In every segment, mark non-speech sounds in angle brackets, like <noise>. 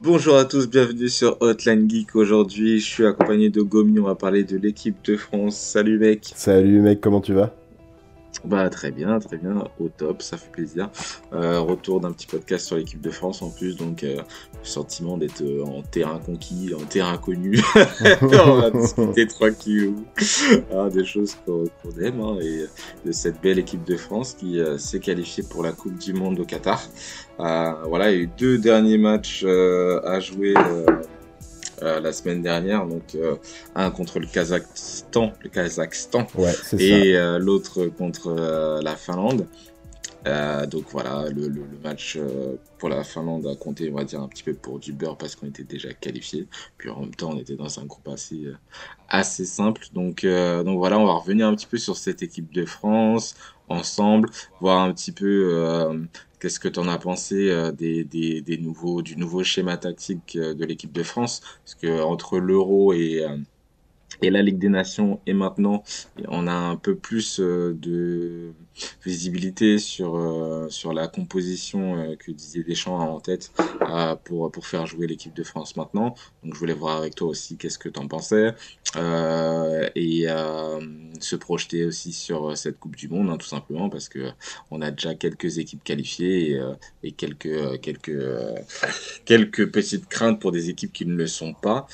Bonjour à tous, bienvenue sur Hotline Geek. Aujourd'hui, je suis accompagné de Gomi, on va parler de l'équipe de France. Salut mec. Salut mec, comment tu vas? Bah très bien, très bien, au top, ça fait plaisir. Euh, retour d'un petit podcast sur l'équipe de France en plus, donc euh, le sentiment d'être euh, en terrain conquis, en terrain connu. <laughs> <laughs> on va discuter tranquille ah, des choses qu'on aime hein, et de cette belle équipe de France qui s'est qualifiée pour la Coupe du Monde au Qatar. voilà, il y a eu deux derniers matchs à jouer euh, la semaine dernière, donc euh, un contre le Kazakhstan, le Kazakhstan, et euh, l'autre contre la Finlande. Donc voilà, le, match pour la Finlande a compté, on va dire, un petit peu pour du beurre parce qu'on était déjà qualifié. Puis en même temps, on était dans un groupe assez, assez simple. Donc, donc voilà, on va revenir un petit peu sur cette équipe de France ensemble, voir un petit peu Qu'est-ce que tu en as pensé euh, des, des, des, nouveaux, du nouveau schéma tactique euh, de l'équipe de France Parce que entre l'Euro et, euh, et la Ligue des Nations et maintenant on a un peu plus de visibilité sur sur la composition que Didier Deschamps a en tête pour pour faire jouer l'équipe de France maintenant. Donc je voulais voir avec toi aussi qu'est-ce que tu en pensais et se projeter aussi sur cette Coupe du Monde hein, tout simplement parce que on a déjà quelques équipes qualifiées et, et quelques quelques quelques petites craintes pour des équipes qui ne le sont pas.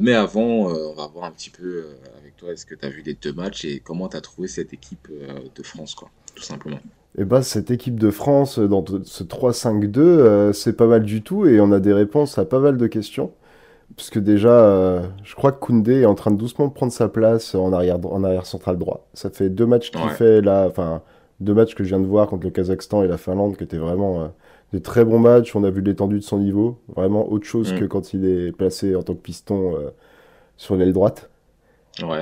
mais avant va voir un petit peu euh, avec toi, est-ce que tu as vu les deux matchs et comment tu as trouvé cette équipe euh, de France, quoi, tout simplement eh bah, cette équipe de France dans ce 3-5-2, euh, c'est pas mal du tout et on a des réponses à pas mal de questions. Parce que déjà, je crois que Koundé est en train de doucement prendre sa place en arrière, en arrière central droit. Ça fait deux matchs qu'il fait là, enfin, deux matchs que je viens de voir contre le Kazakhstan et la Finlande qui étaient vraiment des très bons matchs. On a vu l'étendue de son niveau, vraiment autre chose mm. que quand il est placé en tant que piston sur l'aile droite.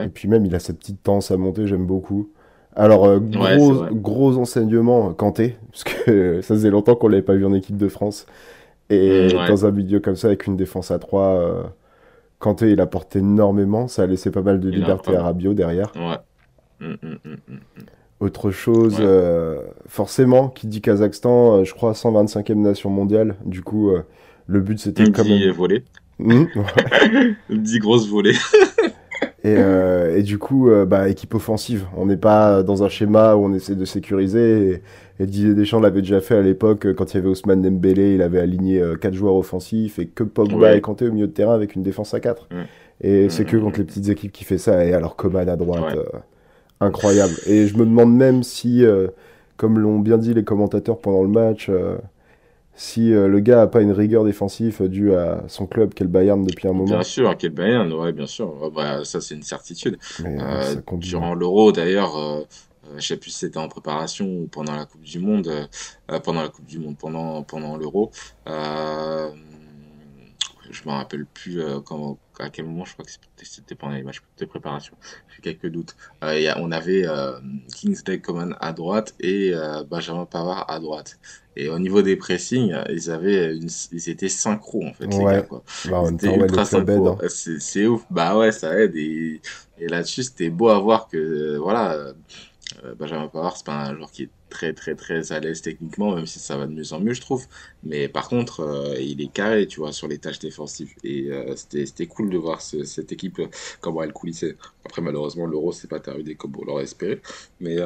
Et puis même, il a cette petite tendance à monter, j'aime beaucoup. Alors, euh, gros, gros enseignement, Kanté, parce que <laughs> ça faisait longtemps qu'on l'avait pas vu en équipe de France. Et mm, dans un milieu comme ça, avec une défense à 3, euh, Kanté, il apporte énormément. Ça a laissé pas mal de liberté à Rabiot derrière. Mm, mm, Autre chose, euh, forcément, qui dit Kazakhstan, je crois 125e nation mondiale. Du coup, le but c'était comme. Même... volé. <laughs> Mmh, Dix grosses volées. et, euh, et, du coup, euh, bah, équipe offensive. On n'est pas dans un schéma où on essaie de sécuriser. Et, et Didier Deschamps l'avait déjà fait à l'époque, quand il y avait Ousmane Dembélé, il avait aligné euh, quatre joueurs offensifs et que Pogba et Kanté au milieu de terrain avec une défense à 4. Mmh. Et c'est que mmh, contre les petites équipes qui fait ça. Et alors Coman à droite, incroyable. Et je me demande même si, comme l'ont bien dit les commentateurs pendant le match, si euh, le gars a pas une rigueur défensive due à son club qu'est le Bayern depuis un moment. Bien sûr, qu'est le Bayern, ouais, bien sûr. Bah, ça, c'est une certitude. Euh, durant l'Euro, d'ailleurs, euh, euh, je sais plus si c'était en préparation ou pendant la Coupe du Monde, pendant la Coupe du Monde, pendant pendant l'Euro. je me rappelle plus quand, à quel moment, je crois que c'était pendant les matchs de préparation. J'ai quelques doutes. Y a, on avait Kingsley Coman à droite et Benjamin Pavard à droite. Et au niveau des pressings, ils avaient une... ils étaient synchro en fait. Ouais. quoi. Bah, ultra synchro. Hein. C'est ouf. Bah ouais, ça aide. Et, et là-dessus, c'était beau à voir que voilà, euh, Benjamin Pavard, c'est pas un joueur qui est très très très à l'aise techniquement, même si ça va de mieux en mieux, je trouve. Mais par contre, euh, il est carré, tu vois, sur les tâches défensives. Et euh, c'était cool de voir cette équipe comment elle coulissait. Après, malheureusement, l'Euro s'est pas terminé comme on l'aurait espéré. Mais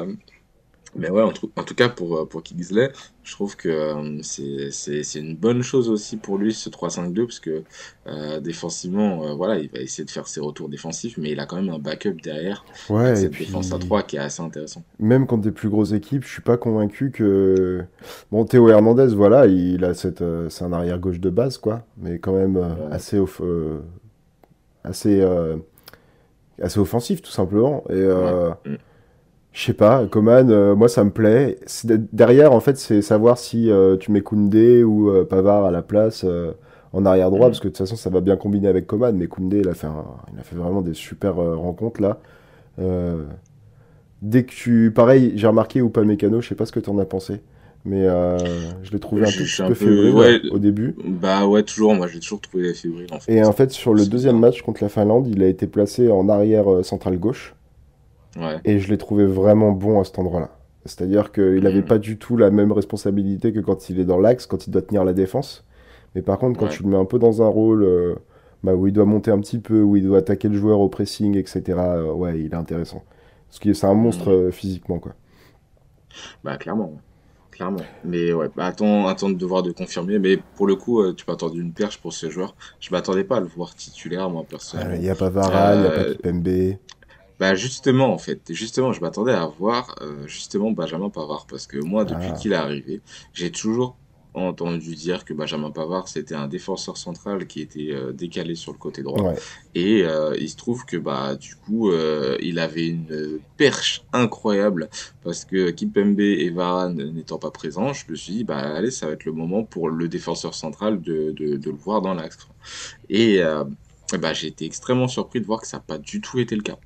mais ouais, en, en, tout cas pour, euh, pour Kingsley, je trouve que euh, c'est une bonne chose aussi pour lui ce 3-5-2 parce que euh, défensivement, euh, voilà, il va essayer de faire ses retours défensifs, mais il a quand même un backup derrière. Ouais, cette défense à 3 qui est assez intéressant. Même contre des plus grosses équipes, je suis pas convaincu que. Bon, Théo Hernandez, voilà, il a cette, c'est un arrière gauche de base, quoi, mais quand même assez, off, assez, assez offensif tout simplement. Et. Mm. Je sais pas, Coman, euh, moi ça me plaît. Derrière, en fait, c'est savoir si euh, tu mets Koundé ou euh, Pavard à la place en arrière droit, mm. parce que de toute façon ça va bien combiner avec Coman. Mais Koundé, il a fait, il a fait vraiment des super rencontres là. dès que tu. Pareil, j'ai remarqué Upamecano, je sais pas ce que tu en as pensé. Mais euh, je l'ai trouvé un, peu fébrile au début. Bah ouais, toujours, moi j'ai toujours trouvé fébrile en fait. Et en fait, sur le deuxième match contre la Finlande, il a été placé en arrière euh, central gauche. Ouais. Et je l'ai trouvé vraiment bon à cet endroit-là. C'est-à-dire qu'il n'avait Mhm. pas du tout la même responsabilité que quand il est dans l'axe, quand il doit tenir la défense. Mais par contre, quand Ouais. tu le mets un peu dans un rôle euh, bah, où il doit monter un petit peu, où il doit attaquer le joueur au pressing, etc., euh, ouais, il est intéressant. Parce que c'est un monstre Mhm. euh, physiquement, quoi. Bah clairement, clairement. Mais ouais, bah attends, attends de devoir de confirmer. Mais pour le coup, euh, tu m'as attendu une perche pour ce joueur. Je m'attendais pas à le voir titulaire, moi Il personnellement. n'y a pas Varane, il n'y a pas Kipembe. Bah justement, en fait, justement, je m'attendais à voir euh, justement Benjamin Pavard parce que moi, depuis Ah. qu'il est arrivé, j'ai toujours entendu dire que Benjamin Pavard c'était un défenseur central qui était euh, décalé sur le côté droit. Ouais. Et euh, il se trouve que bah du coup euh, il avait une perche incroyable parce que Kimpembe et Varane n'étant pas présents, je me suis dit bah allez ça va être le moment pour le défenseur central de, de, de le voir dans l'axe. Et euh, bah j'ai été extrêmement surpris de voir que ça n'a pas du tout été le cas.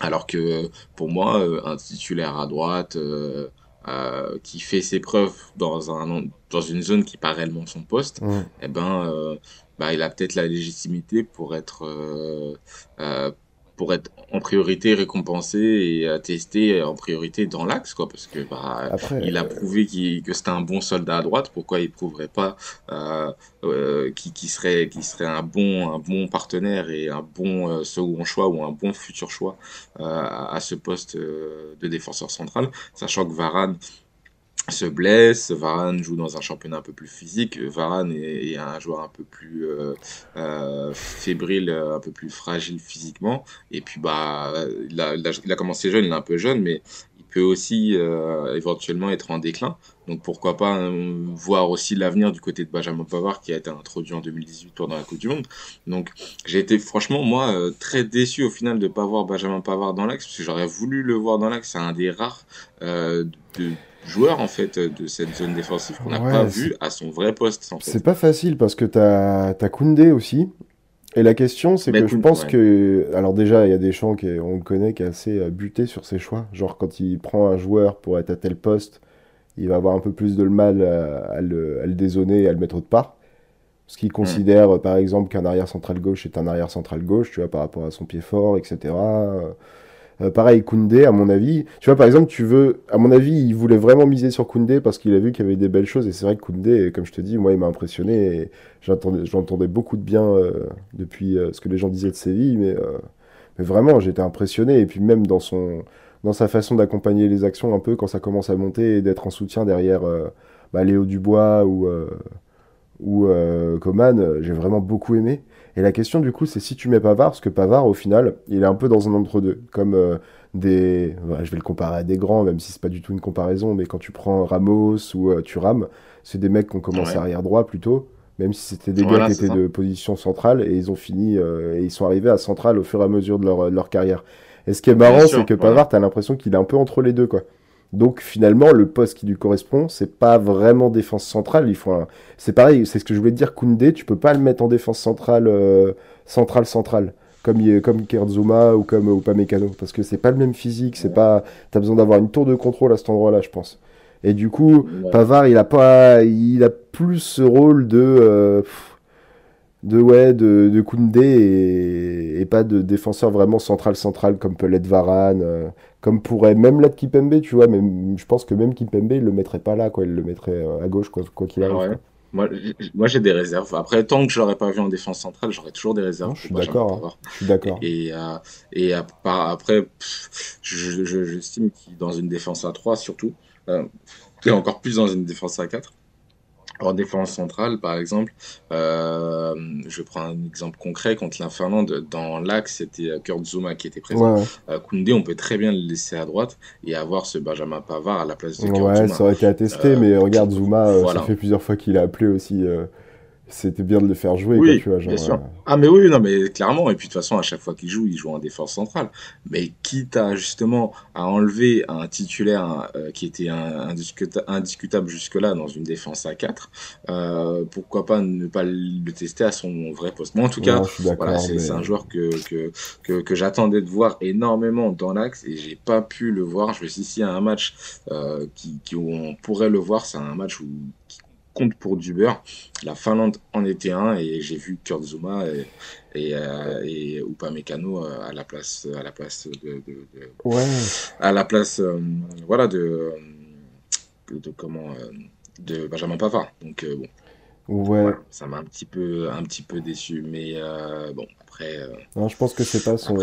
Alors que pour moi euh, un titulaire à droite euh, euh, qui fait ses preuves dans un dans une zone qui pas réellement son poste, eh ben, euh, bah, il a peut-être la légitimité pour être, euh, euh, pour être en priorité récompensé et testé en priorité dans l'axe, quoi, parce que bah, Après, il a euh, prouvé que c'était un bon soldat à droite. Pourquoi il prouverait pas euh, euh, qui, qui serait, qui serait un bon, un bon partenaire et un bon euh, second choix ou un bon futur choix à, à ce poste de défenseur central, sachant que Varane se blesse, Varane joue dans un championnat un peu plus physique, Varane est, est un joueur un peu plus euh, euh, fébrile, un peu plus fragile physiquement, et puis bah il a commencé jeune, il est un peu jeune, mais il peut aussi euh, éventuellement être en déclin, donc pourquoi pas euh, voir aussi l'avenir du côté de Benjamin Pavard qui a été introduit en 2018 pendant la Coupe du Monde, donc j'ai été franchement moi euh, très déçu au final de pas voir Benjamin Pavard dans l'axe, parce que j'aurais voulu le voir dans l'axe, c'est un des rares euh, de joueur en fait de cette zone défensive qu'on n'a Ouais, pas vu à son vrai poste en fait. C'est pas facile parce que t'as as Koundé aussi. Et la question, c'est que je pense ouais. que. Alors, déjà, il y a des champs qu'on connaît qui est assez euh, buté sur ses choix. Genre, quand il prend un joueur pour être à tel poste, il va avoir un peu plus de mal à, à le, à le dézoner et à le mettre autre part. Parce qu'il considère, euh, par exemple, qu'un arrière central gauche est un arrière central gauche, tu vois, par rapport à son pied fort, etc. Euh, pareil, Koundé, à mon avis. Tu vois, par exemple, tu veux. À mon avis, il voulait vraiment miser sur Koundé parce qu'il a vu qu'il y avait des belles choses. Et c'est vrai que Koundé, comme je te dis, moi, il m'a impressionné. J'entendais, beaucoup de bien euh, depuis euh, ce que les gens disaient de Séville. Mais, vraiment, j'étais impressionné. Et puis, même dans, son, dans sa façon d'accompagner les actions, un peu quand ça commence à monter et d'être en soutien derrière bah, Léo Dubois ou, ou Coman, j'ai vraiment beaucoup aimé. Et la question du coup, c'est si tu mets Pavard, parce que Pavard, au final, il est un peu dans un entre-deux. Comme euh, des. je vais le comparer à des grands, même si c'est pas du tout une comparaison, mais quand tu prends Ramos ou euh, Thuram, c'est des mecs qui ont commencé Ouais. arrière droit plutôt, même si c'était des Voilà, gars qui étaient ça. de position centrale, et ils ont fini, euh, et ils sont arrivés à centrale au fur et à mesure de leur, de leur carrière. Et ce qui est marrant, c'est que. Pavard, t'as l'impression qu'il est un peu entre les deux, quoi. Donc finalement, le poste qui lui correspond, c'est pas vraiment défense centrale. Il faut un... C'est pareil, c'est ce que je voulais te dire. Koundé, tu peux pas le mettre en défense centrale, euh, centrale, centrale, comme il- comme Kerzuma ou comme Upamecano, parce que c'est pas le même physique. C'est pas. T'as besoin d'avoir une tour de contrôle à cet endroit-là, je pense. Et du coup, Ouais. Pavard, il a pas, il a plus ce rôle de, euh, pff, de ouais, de, de Koundé et, et pas de défenseur vraiment central central comme peut l'être Varane, euh, comme pourrait même l'être Kipembe, tu vois. Mais je pense que même Kipembe, il le mettrait pas là, quoi. Il le mettrait euh, à gauche, quoi, quoi qu'il arrive. Ouais. quoi. Moi, j'ai- moi j'ai des réserves. Après, tant que je l'aurais pas vu en défense centrale, j'aurais toujours des réserves. Non, je suis d'accord, hein. Pavard. Je suis d'accord. Et, euh, et à part- après, pff, je- je- j'estime qu'il dans une défense à 3 surtout, euh, et encore plus dans une défense à 4. En défense centrale, par exemple, euh, je prends un exemple concret contre la Finlande. Dans l'axe, c'était euh, Kurt Zuma qui était présent. Ouais. Euh, Koundé, on peut très bien le laisser à droite et avoir ce Benjamin Pavard à la place de Kurt Ouais, Zuma. ça aurait été à tester, Euh, mais regarde Zuma, euh, voilà. ça fait plusieurs fois qu'il a appelé aussi. Euh, c'était bien de le faire jouer. Oui, tu vois, bien sûr. Ah, mais oui, non, mais clairement. Et puis, de toute façon, à chaque fois qu'il joue, il joue en défense centrale. Mais quitte à, justement, à enlever un titulaire euh, qui était indiscutable jusque-là dans une défense à 4, euh, pourquoi pas ne pas le tester à son vrai poste Moi, en tout cas, voilà, c'est un joueur que, que, que, que j'attendais de voir énormément dans l'axe et j'ai pas pu le voir. Je vais ici à un match euh, qui, qui, où on pourrait le voir. C'est un match où compte pour du beurre. La Finlande en était un et j'ai vu Kurt Zuma et, et, euh, et Upamecano euh, à la place à la place de, ouais. à la place euh, voilà de de comment de Benjamin Pavard. Donc bon. Ouais. ça m'a un petit peu un petit peu déçu mais bon après non, je pense que c'est pas son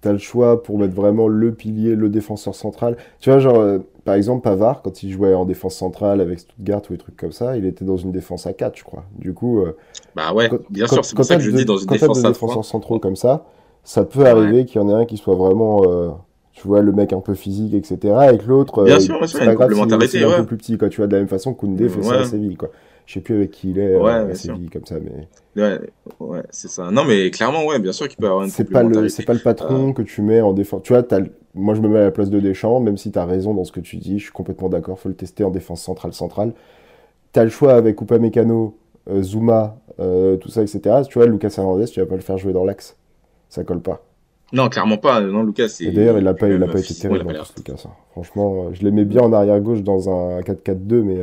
T'as le choix pour mettre vraiment le pilier, le défenseur central. Tu vois, genre, euh, par exemple, Pavard, quand il jouait en défense centrale avec Stuttgart ou des trucs comme ça, il était dans une défense à 4, je crois. Du coup. Euh, bah ouais, bien sûr, c'est pour ça que je dis dans une défense à 3. défenseurs centraux comme ça, ça peut arriver qu'il y en ait un qui soit vraiment. Euh, tu vois, le mec un peu physique, etc. Avec l'autre. Bien sûr, c'est pas grave, c'est un peu plus petit, quoi. Tu vois, de la même façon, Koundé fait ça à Séville, quoi. Je sais plus avec qui il est ouais, Séville, comme ça, mais. Ouais, ouais c'est ça. Non, mais clairement, ouais, bien sûr qu'il peut avoir une C'est pas le, c'est pas le patron euh. que tu mets en défense. Tu vois, as... moi je me mets à la place de Deschamps, même si tu as raison dans ce que tu dis, je suis complètement d'accord, faut le tester en défense centrale centrale. Tu as le choix avec Upamecano, euh, Zuma, euh, tout ça, etc. Tu vois, Lucas Hernandez, tu vas pas le faire jouer dans l'axe. Ça colle pas. Non, clairement pas. Non, Lucas, c'est. D'ailleurs, il a pas, il a pas été terrible en plus, Lucas. Hein. Franchement, je l'aimais bien en arrière gauche dans un 4-4-2, mais.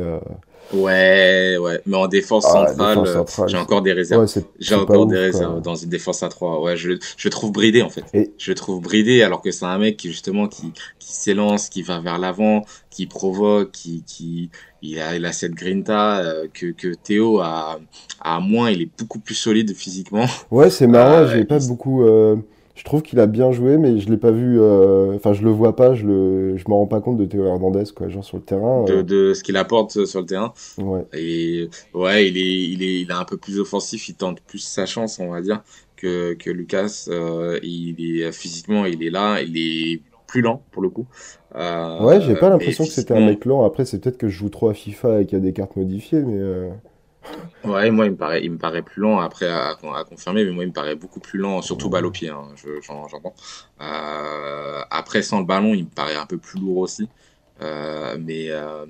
Ouais, ouais, mais en défense ah, centrale, euh, j'ai encore des réserves. j'ai encore des réserves dans une défense à 3. Ouais, je, je trouve bridé en fait. Et... Je trouve bridé alors que c'est un mec qui justement qui, qui s'élance, qui va vers l'avant, qui provoque, qui, qui il a, il a cette grinta euh, que, que Théo a, a moins. Il est beaucoup plus solide physiquement. Ouais, c'est marrant. Euh, j'ai pas beaucoup. Euh je trouve qu'il a bien joué, mais je l'ai pas vu. Euh, enfin, je le vois pas, je le, je m'en rends pas compte de Théo Hernandez, quoi, genre sur le terrain. De, euh. de ce qu'il apporte sur le terrain. Ouais. Et ouais, il est, il est, il est un peu plus offensif, il tente plus sa chance, on va dire, que que Lucas. Euh, il est physiquement, il est là, il est plus lent pour le coup. Euh, ouais, j'ai pas l'impression que c'était un mec lent. Après, c'est peut-être que je joue trop à FIFA et qu'il y a des cartes modifiées, mais. Ouais, moi, il me paraît, il me paraît plus lent après à, à, confirmer, mais moi, il me paraît beaucoup plus lent, surtout balle au pied, hein, j'entends. Euh, après, sans le ballon, il me paraît un peu plus lourd aussi. Euh, mais, euh,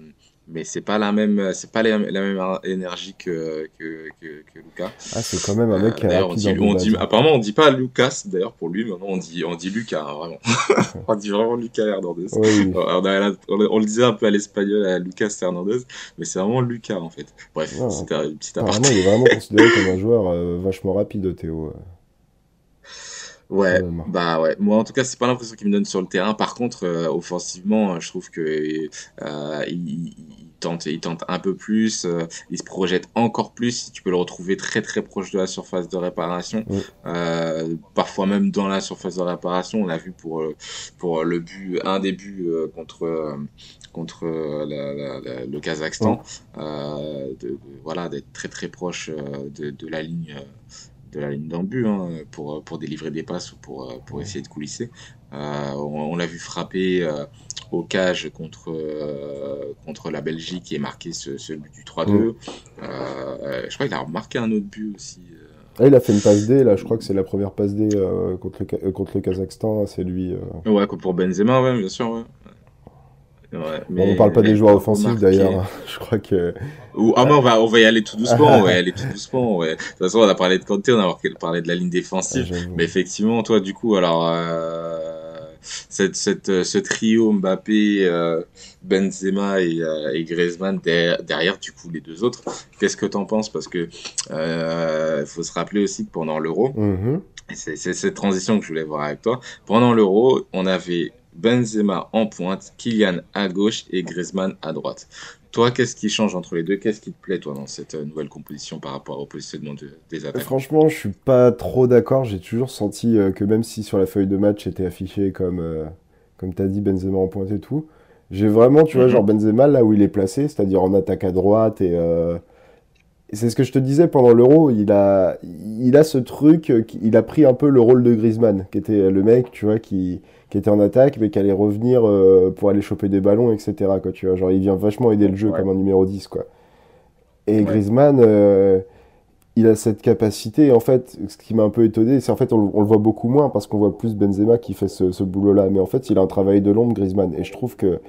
mais c'est pas la même c'est pas la, même énergie que que, que, que Lucas ah c'est quand même un mec qui a on dit, on dit, apparemment on dit pas Lucas d'ailleurs pour lui maintenant on dit on dit Lucas hein, vraiment. <laughs> On dit vraiment Lucas Hernandez. Oui. on, on, le disait un peu à l'espagnol à Lucas Hernandez mais c'est vraiment Lucas en fait. Bref c'était un petit aparté il est vraiment <laughs> considéré comme un joueur euh, vachement rapide Théo Ouais, bah ouais. Moi, en tout cas, c'est pas l'impression qu'il me donne sur le terrain. Par contre, euh, offensivement, je trouve que euh, il, il, tente, il tente un peu plus. Euh, il se projette encore plus. Tu peux le retrouver très très proche de la surface de réparation. Euh, parfois même dans la surface de réparation. On l'a vu pour pour le but, un des buts contre contre la, la, le Kazakhstan. De, de, voilà, d'être très très proche de, de la ligne de la ligne d'embut hein, pour, pour délivrer des passes ou pour, pour essayer de coulisser. Euh, on, l'a vu frapper euh, au cage contre, euh, contre la Belgique et marquer ce, ce but du 3-2. Mm. je crois qu'il a marqué un autre but aussi. Ah, il a fait une passe D, là, je crois que c'est la première passe D contre, le, contre le Kazakhstan, c'est lui. Ouais, pour Benzema, ouais, bien sûr. Ouais. Ouais, mais, on parle pas des joueurs offensifs d'ailleurs. <laughs> je crois que. Ou, ah, mais on va, on va y aller tout doucement. y aller tout <laughs> doucement. Ouais. De toute façon, on a parlé de Kanté, on a parlé de la ligne défensive. mais effectivement, toi, du coup, alors, euh, cette, cette, ce trio Mbappé, euh, Benzema et, euh, et Griezmann derrière, derrière, du coup, les deux autres. Qu'est-ce que t'en penses? Parce que euh, faut se rappeler aussi que pendant l'Euro, mm-hmm. c'est cette transition que je voulais voir avec toi. Pendant l'Euro, on avait Benzema en pointe, Kylian à gauche et Griezmann à droite. Toi, qu'est-ce qui change entre les deux? Qu'est-ce qui te plaît, toi, dans cette euh, nouvelle composition par rapport au positionnement des attaques Franchement, je suis pas trop d'accord. J'ai toujours senti euh, que même si sur la feuille de match était affiché comme, euh, comme tu as dit, Benzema en pointe et tout, j'ai vraiment, tu vois, mhm. genre Benzema là où il est placé, c'est-à-dire en attaque à droite et. c'est ce que je te disais pendant l'Euro, il a, il a ce truc, il a pris un peu le rôle de Griezmann, qui était le mec, tu vois, qui, qui était en attaque, mais qui allait revenir euh, pour aller choper des ballons, etc. Quoi, tu vois, genre, il vient vachement aider le jeu comme un numéro 10. Quoi. Et Griezmann, euh, il a cette capacité. En fait, ce qui m'a un peu étonné, c'est en fait, on, le voit beaucoup moins parce qu'on voit plus Benzema qui fait ce, boulot-là. Mais en fait, il a un travail de l'ombre, Griezmann. Et je trouve que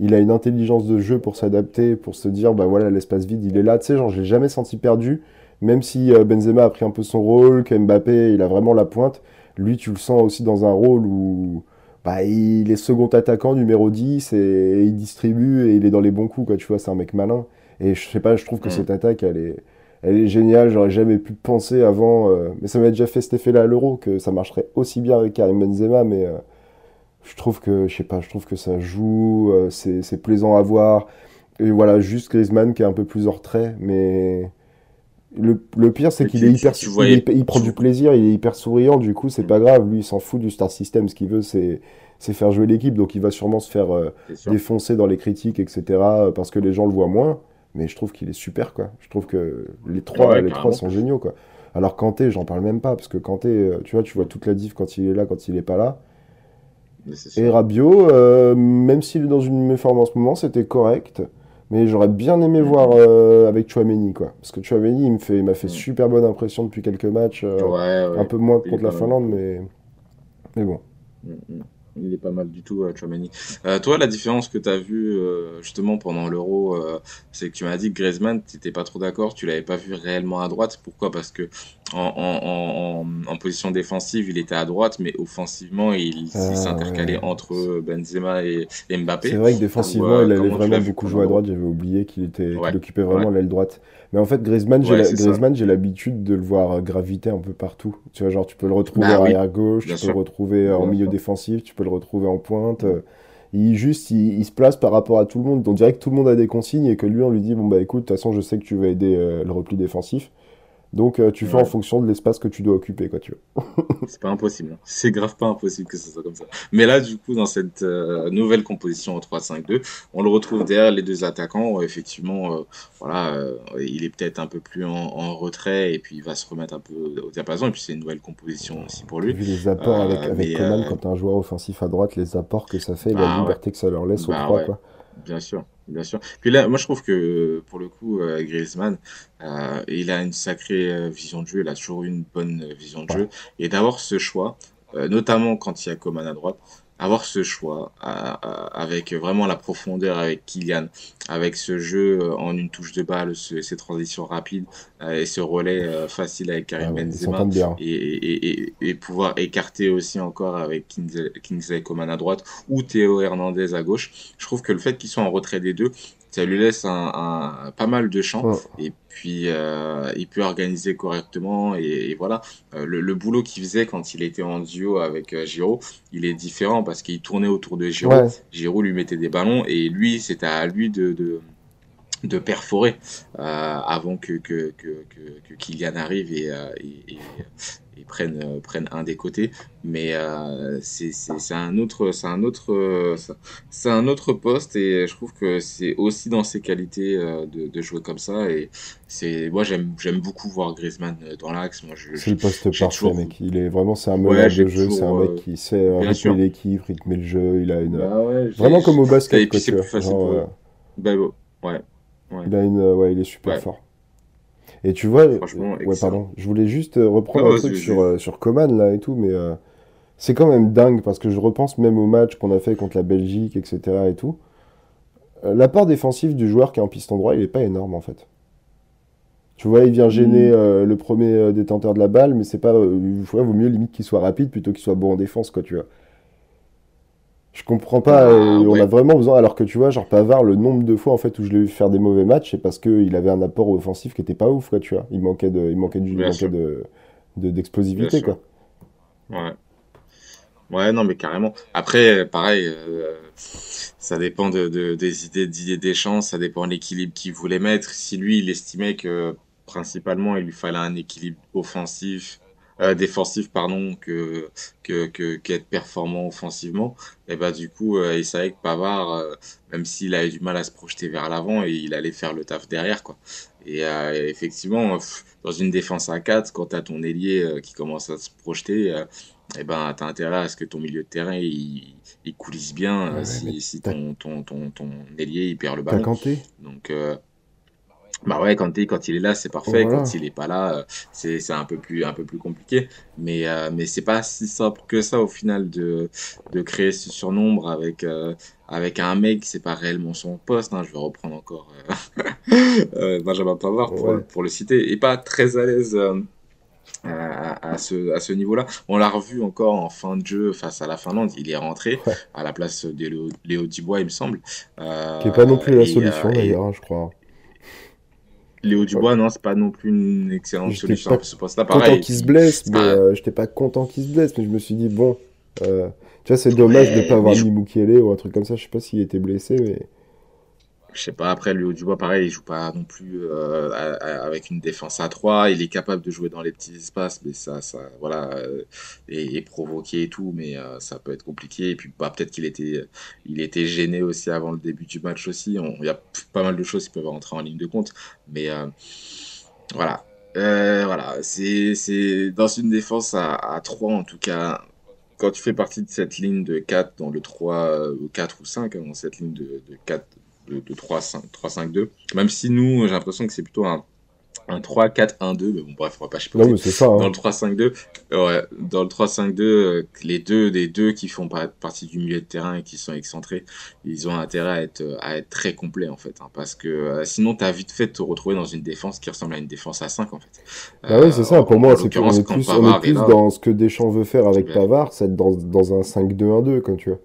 il a une intelligence de jeu pour s'adapter, pour se dire, bah voilà, l'espace vide, il est là. Tu sais, genre, je l'ai jamais senti perdu. Même si euh, Benzema a pris un peu son rôle, que Mbappé, il a vraiment la pointe. Lui, tu le sens aussi dans un rôle où bah, il est second attaquant, numéro 10, et, il distribue et il est dans les bons coups, quoi. Tu vois, c'est un mec malin. Et je sais pas, je trouve que mm. cette attaque, elle est, elle est géniale. J'aurais jamais pu penser avant, euh, mais ça m'a déjà fait cet effet-là à l'Euro, que ça marcherait aussi bien avec Karim Benzema, mais euh, je trouve que, je sais pas, je trouve que ça joue, euh, c'est plaisant à voir. Et voilà, juste Griezmann qui est un peu plus hors trait, mais le, le pire, c'est qu'il est hyper, il, prend du plaisir, il est hyper souriant, du coup, c'est mm. pas grave. Lui, il s'en fout du star system. Ce qu'il veut, c'est, c'est faire jouer l'équipe. Donc, il va sûrement se faire défoncer dans les critiques, etc., parce que les gens le voient moins mais je trouve qu'il est super, quoi. Je trouve que les trois, les trois sont géniaux, quoi. Alors Kanté, j'en parle même pas, parce que Kanté, euh, tu vois, tu vois toute la diff quand il est là, quand il est pas là. Et Rabiot, euh, même s'il est dans une méforme en ce moment, c'était correct. Mais j'aurais bien aimé mm. voir euh, avec Chouameni, quoi. Parce que Chouameni, il m'a fait, fait mm. super bonne impression depuis quelques matchs. un peu moins contre la Finlande, mais... mais bon. Mm, il est pas mal du tout, euh, Chouameni. Euh, toi, la différence que tu as vue euh, justement pendant l'Euro, euh, c'est que tu m'as dit que Griezmann, tu n'étais pas trop d'accord, tu l'avais pas vu réellement à droite. Pourquoi? Parce que en, en, en, position défensive, il était à droite, mais offensivement, il, ah, s'intercalait entre Benzema et, Mbappé. C'est vrai que défensivement, il allait vraiment beaucoup jouer à droite. J'avais oublié qu'il était, occupait vraiment l'aile droite. Mais en fait, Griezmann, j'ai l'habitude de le voir graviter un peu partout. Tu vois, genre, tu peux le retrouver bah arrière gauche, tu peux le retrouver en milieu défensif, tu peux le retrouver en pointe. Il juste, il, se place par rapport à tout le monde. On dirait que tout le monde a des consignes et que lui, on lui dit bon bah écoute, de toute façon, je sais que tu vas aider euh, le repli défensif. Donc euh, tu fais en fonction de l'espace que tu dois occuper, quoi, tu vois. <laughs> c'est pas impossible. Hein. C'est grave pas impossible que ce soit comme ça. Mais là, du coup, dans cette euh, nouvelle composition en 3-5-2, on le retrouve derrière les deux attaquants. effectivement, euh, voilà, il est peut-être un peu plus en, retrait et puis il va se remettre un peu au diapason. Et puis c'est une nouvelle composition aussi pour lui. Vu les apports avec, avec Coman, quand un joueur offensif à droite, les apports que ça fait, la bah liberté que ça leur laisse au bah trois, quoi. Bien sûr. Bien sûr. Puis là, moi, je trouve que pour le coup, euh, Griezmann, euh, il a une sacrée euh, vision de jeu. Il a toujours une bonne vision de jeu. Et d'avoir ce choix, notamment quand il y a Coman à droite, avoir ce choix avec vraiment la profondeur avec Kylian, avec ce jeu euh, en une touche de balle, ces transitions rapides euh, et ce relais euh, facile avec Karim ah Benzema et, et, pouvoir écarter aussi encore avec Kingsley, Coman à droite ou Théo Hernandez à gauche. Je trouve que le fait qu'ils soient en retrait des deux, ça lui laisse un, pas mal de champs et puis euh, il peut organiser correctement et, voilà. Euh, le, boulot qu'il faisait quand il était en duo avec euh, Giro il est différent parce qu'il tournait autour de Giro. Giro lui mettait des ballons et lui c'était à lui de, de de perforer avant que que, que, que, Kylian arrive et, et, ils prennent, euh, prennent un des côtés. Mais euh, c'est un autre, c'est un autre, c'est un autre poste et je trouve que c'est aussi dans ses qualités euh, de, de, jouer comme ça. Et c'est, moi j'aime, j'aime beaucoup voir Griezmann dans l'axe. Moi, c'est le poste parfait, mec. Il est vraiment, c'est un meneur de jeu, c'est un mec qui sait rythmer l'équipe, rythmer le jeu. Il a une, bah vraiment comme au basket. Et puis c'est plus facile. Genre, bah, ouais. Ouais. Il a une, ouais, il est super fort. Et tu vois, ouais, pardon, je voulais juste euh, reprendre un truc sur, euh, sur Coman là et tout, mais euh, c'est quand même dingue parce que je repense même au match qu'on a fait contre la Belgique, etc. et tout. L'apport défensif du joueur qui est en piston droit, il est pas énorme en fait. Tu vois, il vient gêner mm. le premier détenteur de la balle, mais c'est pas. il vaut mieux limite qu'il soit rapide plutôt qu'il soit bon en défense, quoi, tu vois. Je comprends pas. Ah, on a vraiment besoin. Alors que tu vois, genre Pavard, le nombre de fois en fait où je l'ai vu faire des mauvais matchs, c'est parce qu'il avait un apport offensif qui était pas ouf, quoi. Tu vois, il manquait de, il manquait, de, d'explosivité, quoi. Ouais. Ouais, non, mais carrément. Après, pareil, euh, ça dépend de, de, des idées d'idées des chances, ça dépend de l'équilibre qu'il voulait mettre. Si lui, il estimait que principalement, il lui fallait un équilibre offensif euh, défensif pardon que que que qu'être performant offensivement et bah du coup euh, il savait que Pavard euh, même s'il avait du mal à se projeter vers l'avant et il allait faire le taf derrière quoi. Et euh, effectivement dans une défense à 4 quand t'as ton ailier qui commence à se projeter et ben t'as intérêt à ce que ton milieu de terrain il, il coulisse bien si, si ton, ton, ton ton ailier il perd le ballon. Donc Bah ouais, quand, quand il est là, c'est parfait. Quand il est pas là, euh, c'est, un peu plus, un peu plus compliqué. Mais, euh, mais c'est pas si simple que ça au final de, de créer ce surnombre avec, euh, avec un mec, c'est pas réellement son poste. Hein. Je vais reprendre encore euh, <laughs> Benjamin Pavard pour, pour le citer. Et pas très à l'aise à, à, ce, à ce niveau-là. On l'a revu encore en fin de jeu face à la Finlande. Il est rentré à la place de Léo, Léo Dubois, il me semble. Qui est pas non plus la solution d'ailleurs, hein, je crois. Léo Dubois, non, c'est pas non plus une excellente solution pas ce poste-là. Content qu'il se blesse, mais euh, j'étais pas content qu'il se blesse, mais je me suis dit bon, euh, tu vois, c'est dommage de pas avoir mis Mukiele ou un truc comme ça. Je sais pas s'il était blessé, mais je sais pas, après, du Dubois, pareil, il joue pas non plus euh, avec une défense à 3. Il est capable de jouer dans les petits espaces, mais ça, ça voilà, euh, et, provoquer et tout, mais euh, ça peut être compliqué. Et puis, bah, peut-être qu'il était, il était gêné aussi avant le début du match aussi. Il y a pas mal de choses qui peuvent rentrer en ligne de compte, mais voilà. voilà, c'est, c'est dans une défense à, à 3 en tout cas quand tu fais partie de cette ligne de 4 dans le 3 ou 4 ou 5, hein, dans cette ligne de, de 4 de, de 3-5-2. Même si nous, j'ai l'impression que c'est plutôt un un 3-4-1-2, mais bon, bref, on va pas chipoter. Non, c'est ça. Hein. Dans le 3-5-2, ouais, dans le 3-5-2, euh, les deux, les deux qui font partie du milieu de terrain et qui sont excentrés, ils ont intérêt à être, à être très complets, en fait, hein, parce que euh, sinon, t'as vite fait de te retrouver dans une défense qui ressemble à une défense à 5, en fait. Ah oui, c'est ça. Pour moi, c'est qu'on est plus, on est plus dans ce que Deschamps veut faire avec Pavard, c'est dans, dans un 5-2-1-2, quand tu vois.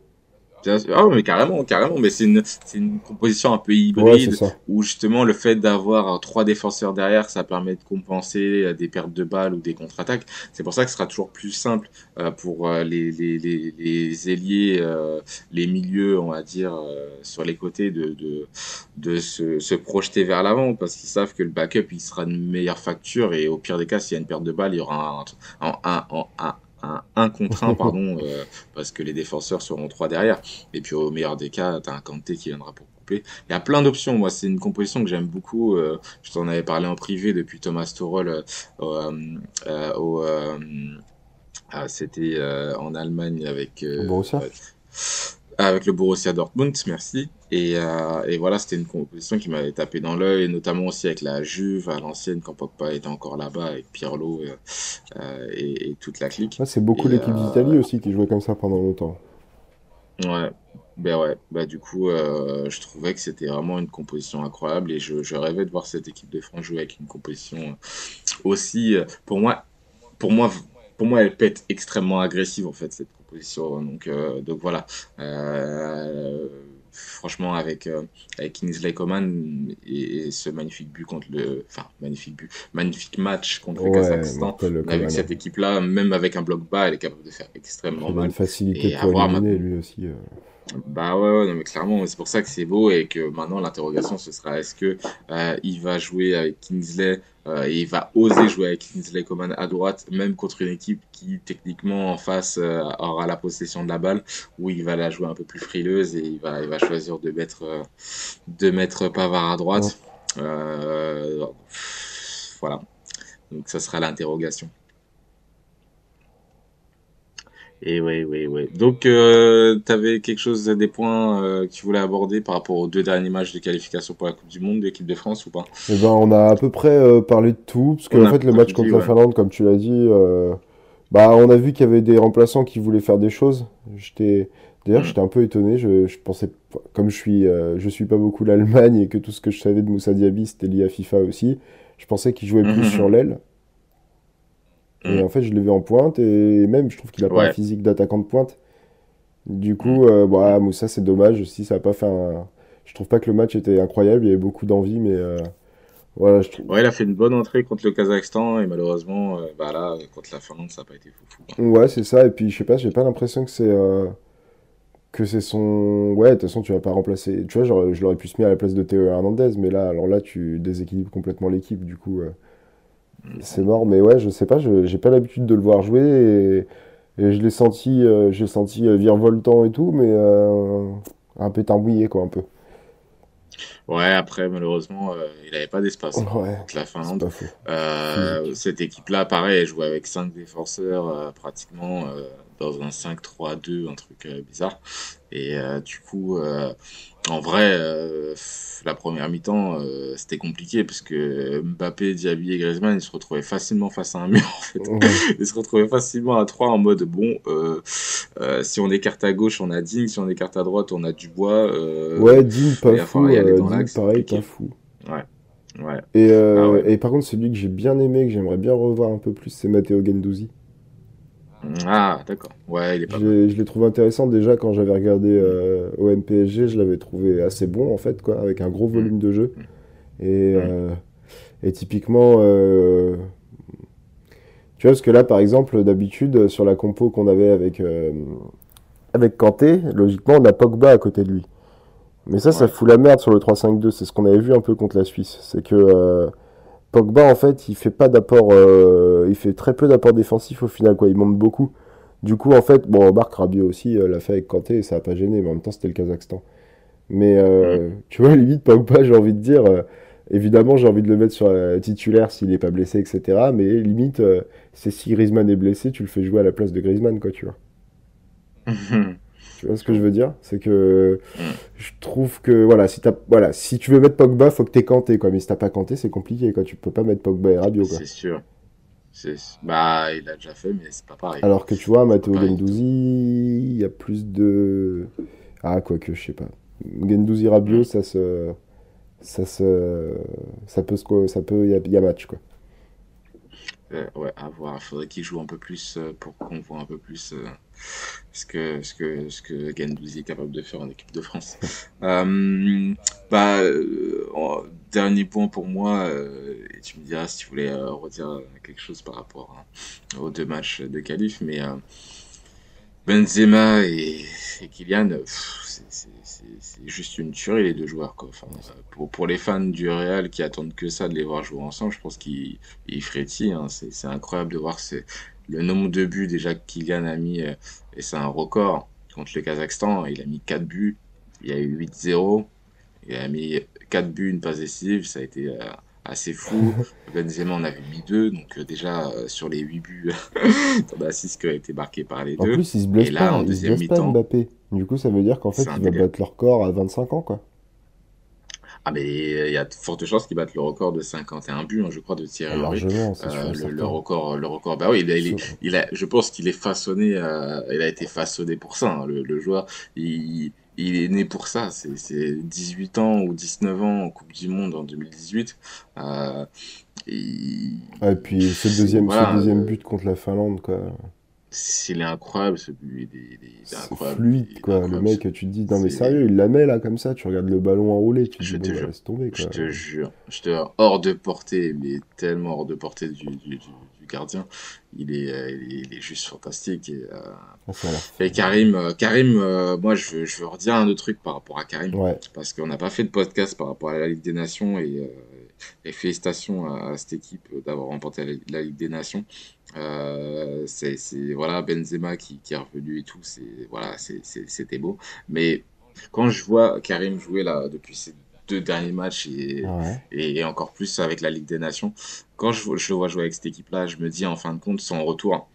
Ah mais carrément, carrément. Mais c'est une, c'est une composition un peu hybride où justement le fait d'avoir trois défenseurs derrière, ça permet de compenser euh, des pertes de balles ou des contre-attaques. C'est pour ça que ce sera toujours plus simple euh, pour euh, les, les, les, les ailiers, les milieux, on va dire, sur les côtés de, de, de se, se projeter vers l'avant parce qu'ils savent que le backup il sera de meilleure facture et au pire des cas, s'il y a une perte de balles, il y aura un, un, un, un un 1 contre 1, <laughs> pardon, euh, parce que les défenseurs seront 3 derrière. Et puis au meilleur des cas, tu as un Kanté qui viendra pour couper. Il y a plein d'options. Moi, c'est une composition que j'aime beaucoup. Euh, je t'en avais parlé en privé depuis Thomas Torol euh, au. Ah, c'était en Allemagne avec. Borussia avec le Borussia Dortmund, merci. Et, euh, et voilà, c'était une composition qui m'avait tapé dans l'œil, notamment aussi avec la Juve à l'ancienne, quand Pogba était encore là-bas, avec Pirlo et, euh, et, toute la clique. c'est beaucoup l'équipe euh, d'Italie aussi qui jouait comme ça pendant longtemps. Ouais, ben ouais, bah du coup, euh, je trouvais que c'était vraiment une composition incroyable et je, je, rêvais de voir cette équipe de France jouer avec une composition aussi, pour moi, pour moi, pour moi, elle peut être extrêmement agressive en fait cette position. Donc, euh, donc voilà. Euh, franchement, avec, euh, avec Kingsley Coman et, ce magnifique but contre le. Enfin, magnifique but. Magnifique match contre le Kazakhstan. Avec cette équipe-là, même avec un bloc bas, elle est capable de faire extrêmement mal. Une facilité pour éliminer, lui aussi. Bah ouais, ouais mais clairement, c'est pour ça que c'est beau et que maintenant l'interrogation ce sera est-ce que euh, il va jouer avec Kingsley euh, et il va oser jouer avec Kingsley Coman à droite, même contre une équipe qui techniquement en face euh, aura la possession de la balle, ou il va la jouer un peu plus frileuse et il va, il va choisir de mettre, de mettre Pavard à droite. voilà, donc ça sera l'interrogation. Et oui, oui, oui. Donc, euh, tu avais quelque chose, des points euh, que tu voulais aborder par rapport aux deux derniers matchs de qualification pour la Coupe du Monde de l'équipe de France ou pas? Eh ben, on a à peu près euh, parlé de tout, parce que en fait, le match contre la Finlande, comme tu l'as dit, euh, bah, on a vu qu'il y avait des remplaçants qui voulaient faire des choses. J'étais, d'ailleurs, j'étais un peu étonné. Je, je pensais, comme je suis, euh, je suis pas beaucoup l'Allemagne et que tout ce que je savais de Moussa Diaby c'était lié à FIFA aussi, je pensais qu'il jouait plus <laughs> sur l'aile. Et mm. en fait, je l'ai vu en pointe et même, je trouve qu'il a pas un physique d'attaquant de pointe. Du coup, mm. euh, bah, Moussa, c'est dommage si ça a pas fait un. Je trouve pas que le match était incroyable, il y avait beaucoup d'envie, mais euh, voilà. Je trouve... Ouais, il a fait une bonne entrée contre le Kazakhstan et malheureusement, euh, bah là, contre la Finlande, ça n'a pas été fou. Ouais, c'est ça. Et puis, je sais pas, j'ai pas l'impression que c'est. Que c'est son. Ouais, de toute façon, tu vas pas remplacer. Tu vois, je l'aurais pu se mettre à la place de Théo Hernandez, mais là, alors là, tu déséquilibres complètement l'équipe, du coup. C'est mort, mais ouais, je sais pas, j'ai pas l'habitude de le voir jouer et, je l'ai senti, euh, j'ai senti euh, virevoltant et tout, mais euh, un peu mouillé quoi, un peu. Ouais, après, malheureusement, il n'avait pas d'espace ouais, la Finlande. cette équipe-là, pareil, elle jouait avec cinq défenseurs pratiquement dans un 5-3-2, un truc bizarre. Et du coup, en vrai, la première mi-temps, c'était compliqué parce que Mbappé, Diaby et Griezmann, ils se retrouvaient facilement face à un mur. En fait. <laughs> Ils se retrouvaient facilement à 3 en mode bon, si on écarte à gauche, on a Digne, si on écarte à droite, on a Dubois. ouais, Digne, pas fou. Digne, pareil, pas fou. Ouais. Ouais. Et, ah et par contre, celui que j'ai bien aimé, que j'aimerais bien revoir un peu plus, c'est Matteo Gendouzi. Ah, d'accord. Ouais, il est pas Je l'ai trouvé intéressant déjà quand j'avais regardé euh, au MPSG, je l'avais trouvé assez bon en fait, quoi, avec un gros mm. volume de jeu. Et, mm. euh, et typiquement, euh, tu vois, parce que là, par exemple, d'habitude, sur la compo qu'on avait avec, avec Kanté, logiquement, on a Pogba à côté de lui. Mais ça, ça fout la merde sur le 3-5-2. C'est ce qu'on avait vu un peu contre la Suisse. C'est que Pogba, en fait, il fait pas d'apport, euh, il fait très peu d'apports défensifs au final, quoi. Il monte beaucoup. Du coup, en fait, bon, Marc Rabiot aussi euh, l'a fait avec Kanté et ça a pas gêné, mais en même temps, c'était le Kazakhstan. Mais euh, tu vois, limite, Pogba, j'ai envie de dire, évidemment, j'ai envie de le mettre sur titulaire s'il n'est pas blessé, etc. Mais limite, c'est si Griezmann est blessé, tu le fais jouer à la place de Griezmann, quoi, tu vois. <laughs> Tu vois ce que je veux dire? C'est que mm. je trouve que voilà, si voilà, si tu veux mettre Pogba, faut que t'aies Kanté quoi. Mais si t'as pas Kanté, c'est compliqué quoi. Tu peux pas mettre Pogba et Rabiot C'est sûr. Bah, il a déjà fait, mais c'est pas pareil. Alors que tu vois, Matteo Gendouzi, il y a plus de. Ah, quoique, je sais pas. Gendouzi Rabiot, mm. ça se. Ça se. Ça peut. Ça peut. Il y, a match, quoi. Euh, ouais, à voir. Il faudrait qu'il joue un peu plus euh, pour qu'on voit un peu plus. Euh, ce que, ce que, ce que Gendouzi est capable de faire en équipe de France. <laughs> bah, dernier point pour moi, et tu me diras si tu voulais redire quelque chose par rapport aux deux matchs de qualif, mais Benzema et, et Kylian, c'est juste une tuerie les deux joueurs. Quoi. Enfin, pour, pour les fans du Real qui attendent que ça de les voir jouer ensemble, je pense qu'ils frétillent. Hein. C'est incroyable de voir le nombre de buts déjà que Kylian a mis, euh, et c'est un record contre le Kazakhstan, il a mis 4 buts, il y a eu 8-0, il a mis 4 buts, une passe décisive, ça a été euh, assez fou. <laughs> Benzema en avait mis 2, donc euh, déjà sur les 8 buts, t'en as 6 qui ont été marqués par les deux. En plus, il se blesse pas, en deuxième mi-temps. Mbappé. Du coup, ça veut dire qu'en fait, il va battre leur record à 25 ans, quoi. Ah, mais il y a de fortes chances qu'il batte le record de 51 buts, hein, je crois, de Thierry Henry. Euh, le, record, le record, bah oui, il, il, a, je pense qu'il est façonné, euh, il a été façonné pour ça. Hein, le, joueur, il, il est né pour ça. C'est 18 ans ou 19 ans en Coupe du Monde en 2018. Euh, et... puis ce deuxième, ce deuxième but contre la Finlande, quoi il est incroyable ce but, il est, incroyable. fluide quoi, le mec tu te dis non mais sérieux, il la met là comme ça, tu regardes le ballon enroulé, tu te je dis te jure. tomber Je te jure, je te hors de portée, mais tellement hors de portée du, du, du, gardien, il est, euh, il est, juste fantastique et, euh... Ah, et Karim, euh, Karim, euh, moi je veux, je veux redire un autre truc par rapport à Karim, parce qu'on n'a pas fait de podcast par rapport à la Ligue des Nations et, <laughs> et félicitations à, cette équipe d'avoir remporté la Ligue des Nations. Euh, c'est voilà Benzema qui, qui, est revenu et tout, c'est voilà, c'était beau. Mais quand je vois Karim jouer là depuis ces deux derniers matchs et, et, encore plus avec la Ligue des Nations, quand je, je le vois jouer avec cette équipe-là, je me dis en fin de compte son retour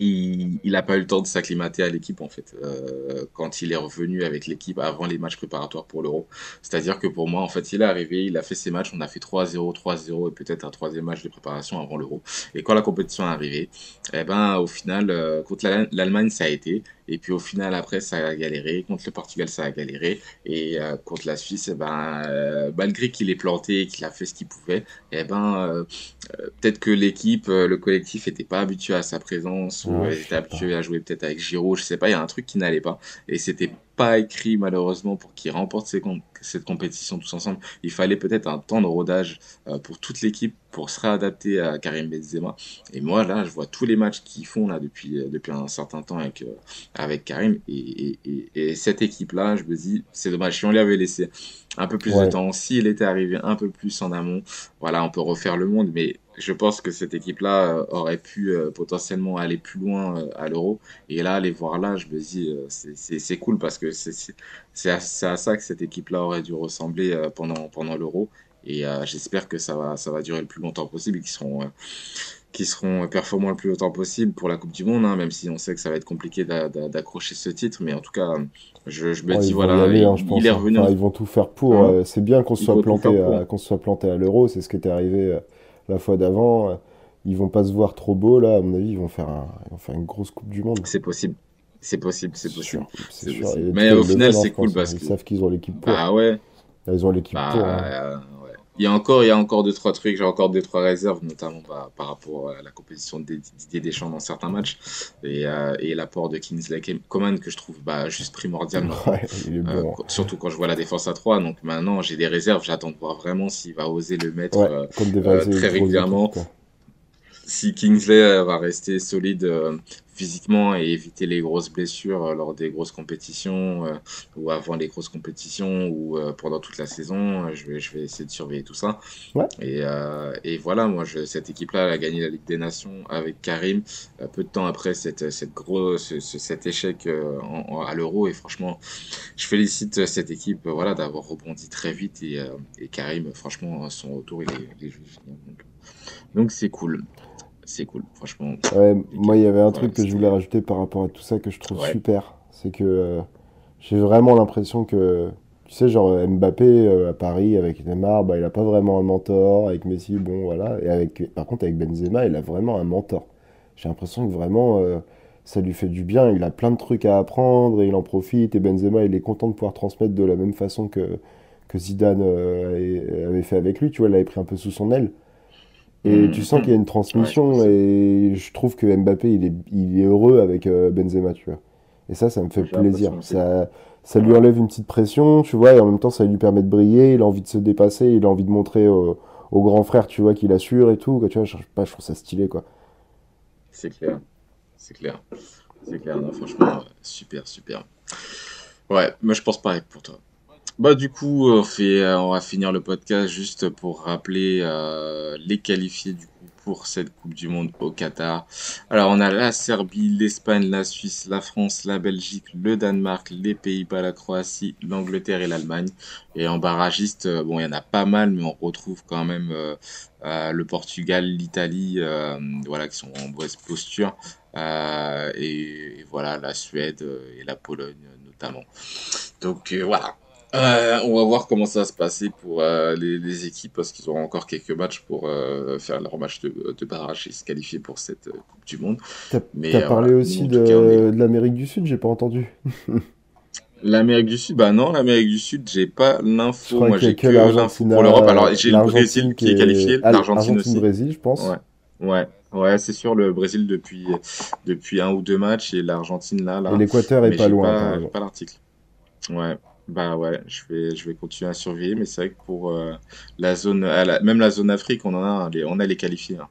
il n'a pas eu le temps de s'acclimater à l'équipe en fait euh, quand il est revenu avec l'équipe avant les matchs préparatoires pour l'Euro. C'est-à-dire que pour moi en fait il est arrivé, il a fait ses matchs, on a fait 3-0, 3-0 et peut-être un troisième match de préparation avant l'Euro. Et quand la compétition est arrivée, eh ben au final euh, contre l'Allemagne ça a été et puis au final, après, ça a galéré. Contre le Portugal, ça a galéré. Et euh, contre la Suisse, eh ben, euh, malgré qu'il ait planté et qu'il a fait ce qu'il pouvait, eh ben, euh, peut-être que l'équipe, le collectif n'était pas habitué à sa présence ou était habitué à jouer peut-être avec Giroud. Je sais pas, il y a un truc qui n'allait pas. Et c'était pas écrit malheureusement pour qu'il remporte cette compétition tous ensemble. Il fallait peut-être un temps de rodage pour toute l'équipe pour se réadapter à Karim Benzema. Et moi là, je vois tous les matchs qu'ils font là depuis depuis un certain temps avec avec Karim. Et, cette équipe-là, je me dis, c'est dommage. Si on lui avait laissé un peu plus de temps, s'il était arrivé un peu plus en amont, voilà, on peut refaire le monde. Mais je pense que cette équipe-là euh, aurait pu euh, potentiellement aller plus loin euh, à l'Euro. Et là, les voir là, je me dis, c'est cool parce que c'est à, à, ça que cette équipe-là aurait dû ressembler pendant, pendant l'Euro. Et j'espère que ça va, ça va durer le plus longtemps possible et qu'ils seront qui seront performants le plus longtemps possible pour la Coupe du Monde, hein, même si on sait que ça va être compliqué d'accrocher ce titre. Mais en tout cas, je, je me dis, voilà, il, hein, est hein. revenu. ils vont tout faire pour. Euh, c'est bien qu'on soit, planté à, qu'on soit planté à l'euro, c'est ce qui était arrivé euh, la fois d'avant. Ils vont pas se voir trop beaux, là, à mon avis, ils vont faire, un, ils vont faire une grosse Coupe du Monde. C'est possible. C'est possible, c'est possible. Mais au final, c'est cool parce qu'ils savent qu'ils ont l'équipe pour. Ah ouais. Ils ont l'équipe bah, pour. Hein. Il y a encore, il y a encore deux trois trucs. J'ai encore deux trois réserves, notamment bah, par rapport à la compétition des Deschamps dans certains matchs et, euh, et l'apport de Kingsley Coman que je trouve bah, juste primordial. <laughs> Euh, surtout quand je vois la défense à 3 Donc maintenant, j'ai des réserves. J'attends de voir vraiment s'il va oser le mettre euh, très régulièrement. si Kingsley va rester solide physiquement et éviter les grosses blessures euh, lors des grosses compétitions euh, ou avant les grosses compétitions ou euh, pendant toute la saison. Je vais, je vais essayer de surveiller tout ça. Et, et, voilà, moi, je, cette équipe-là a gagné la Ligue des Nations avec Karim peu de temps après cette, cette grosse, cet échec à l'Euro. Et franchement, je félicite cette équipe voilà, d'avoir rebondi très vite. Et, et, Karim, franchement, son retour, il est, il est Donc c'est cool c'est cool, franchement. moi, il y avait un truc que je voulais rajouter par rapport à tout ça que je trouve super. C'est que euh, j'ai vraiment l'impression que, tu sais, genre Mbappé euh, à Paris avec Neymar, bah, il a pas vraiment un mentor. Avec Messi, bon, voilà. Et avec, par contre, avec Benzema, il a vraiment un mentor. J'ai l'impression que vraiment, euh, ça lui fait du bien. Il a plein de trucs à apprendre et il en profite. Et Benzema, il est content de pouvoir transmettre de la même façon que, que Zidane avait fait avec lui. Tu vois, il l'avait pris un peu sous son aile. Et mm. tu sens qu'il y a une transmission et je trouve que Mbappé, il est, il est heureux avec euh, Benzema, tu vois. Et ça, ça me fait plaisir. Ça, ça lui enlève une petite pression, tu vois, et en même temps, ça lui permet de briller. Il a envie de se dépasser, il a envie de montrer au, grand frère, tu vois, qu'il assure et tout. Tu vois, je, pas, je trouve ça stylé, quoi. C'est clair. C'est clair. C'est clair. franchement, super, super. Ouais, moi, je pense pareil pour toi. Bah du coup, on, fait, euh, on va finir le podcast juste pour rappeler euh, les qualifiés du coup pour cette Coupe du Monde au Qatar. Alors on a la Serbie, l'Espagne, la Suisse, la France, la Belgique, le Danemark, les Pays-Bas, la Croatie, l'Angleterre et l'Allemagne. Et en barragiste, euh, bon il y en a pas mal, mais on retrouve quand même le Portugal, l'Italie, voilà qui sont en mauvaise posture. et, voilà la Suède et la Pologne notamment. Donc voilà, euh, on va voir comment ça va se passer pour euh, les, équipes parce qu'ils auront encore quelques matchs pour euh, faire leur match de, barrage et se qualifier pour cette Coupe du Monde. T'as parlé aussi de, l'Amérique du Sud, j'ai pas entendu. L'Amérique du Sud, bah non, l'Amérique du Sud, j'ai pas l'info. Moi, j'ai que, l'info pour l'Europe. Alors, j'ai le Brésil qui est, qualifié, l'Argentine aussi. Brésil, je pense. Ouais, ouais, ouais c'est sûr, le Brésil depuis depuis un ou deux matchs et l'Argentine là, là. Et l'Équateur est pas loin. Pas, pas l'article. Ouais. Bah ouais, je vais, je vais continuer à surveiller, mais c'est vrai que pour euh, la zone, même la zone Afrique, on en a, les, on a les qualifiés. Hein.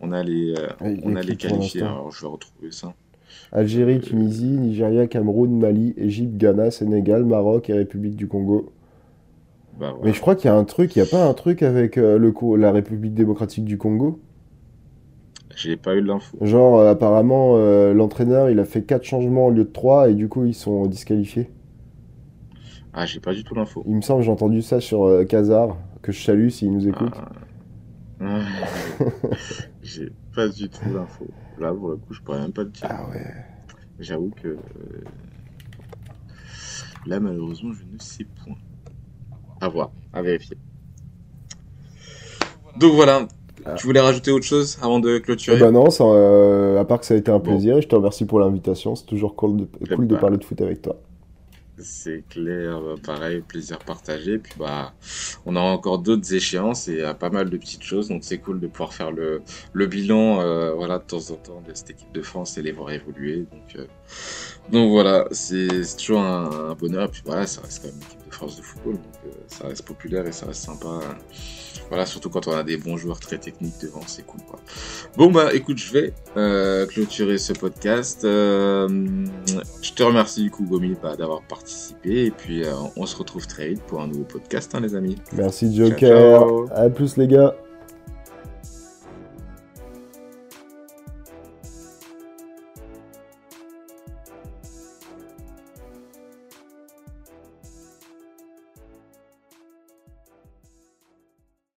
On a les, euh, on a les qualifiés. Alors je vais retrouver ça. Algérie, euh, Tunisie, Nigeria, Cameroun, Mali, Égypte, Ghana, Sénégal, Maroc et République du Congo. Bah mais je crois qu'il y a un truc, il n'y a pas un truc avec le, la République démocratique du Congo? J'ai pas eu l'info. Genre, apparemment, l'entraîneur, il a fait 4 changements au lieu de 3 et du coup, ils sont disqualifiés. Ah, j'ai pas du tout l'info. Il me semble, j'ai entendu ça sur euh, Kazar, que je salue s'il nous écoute. Ah. <laughs> j'ai pas du tout l'info. Là, pour le coup, je pourrais même pas le dire. Ah ouais. J'avoue que. Euh, là, malheureusement, je ne sais point. À voir, à vérifier. Donc voilà. Ah. Tu voulais rajouter autre chose avant de clôturer? Bah non, euh, à part que ça a été un plaisir je te remercie pour l'invitation. C'est toujours cool de, cool de parler de foot avec toi. C'est clair, bah, pareil, plaisir partagé. Puis bah, on a encore d'autres échéances et euh, pas mal de petites choses, donc c'est cool de pouvoir faire le, bilan, euh, voilà, de temps en temps de cette équipe de France et les voir évoluer. Donc, euh, voilà, c'est toujours un, bonheur. Puis voilà, ça de France de football, donc ça reste populaire et ça reste sympa. Voilà, surtout quand on a des bons joueurs très techniques devant, c'est cool quoi. Bon bah écoute, je vais euh, clôturer ce podcast. Euh, je te remercie du coup Gomi bah, d'avoir participé et puis euh, on se retrouve très vite pour un nouveau podcast hein, les amis. Merci Joker. À plus les gars.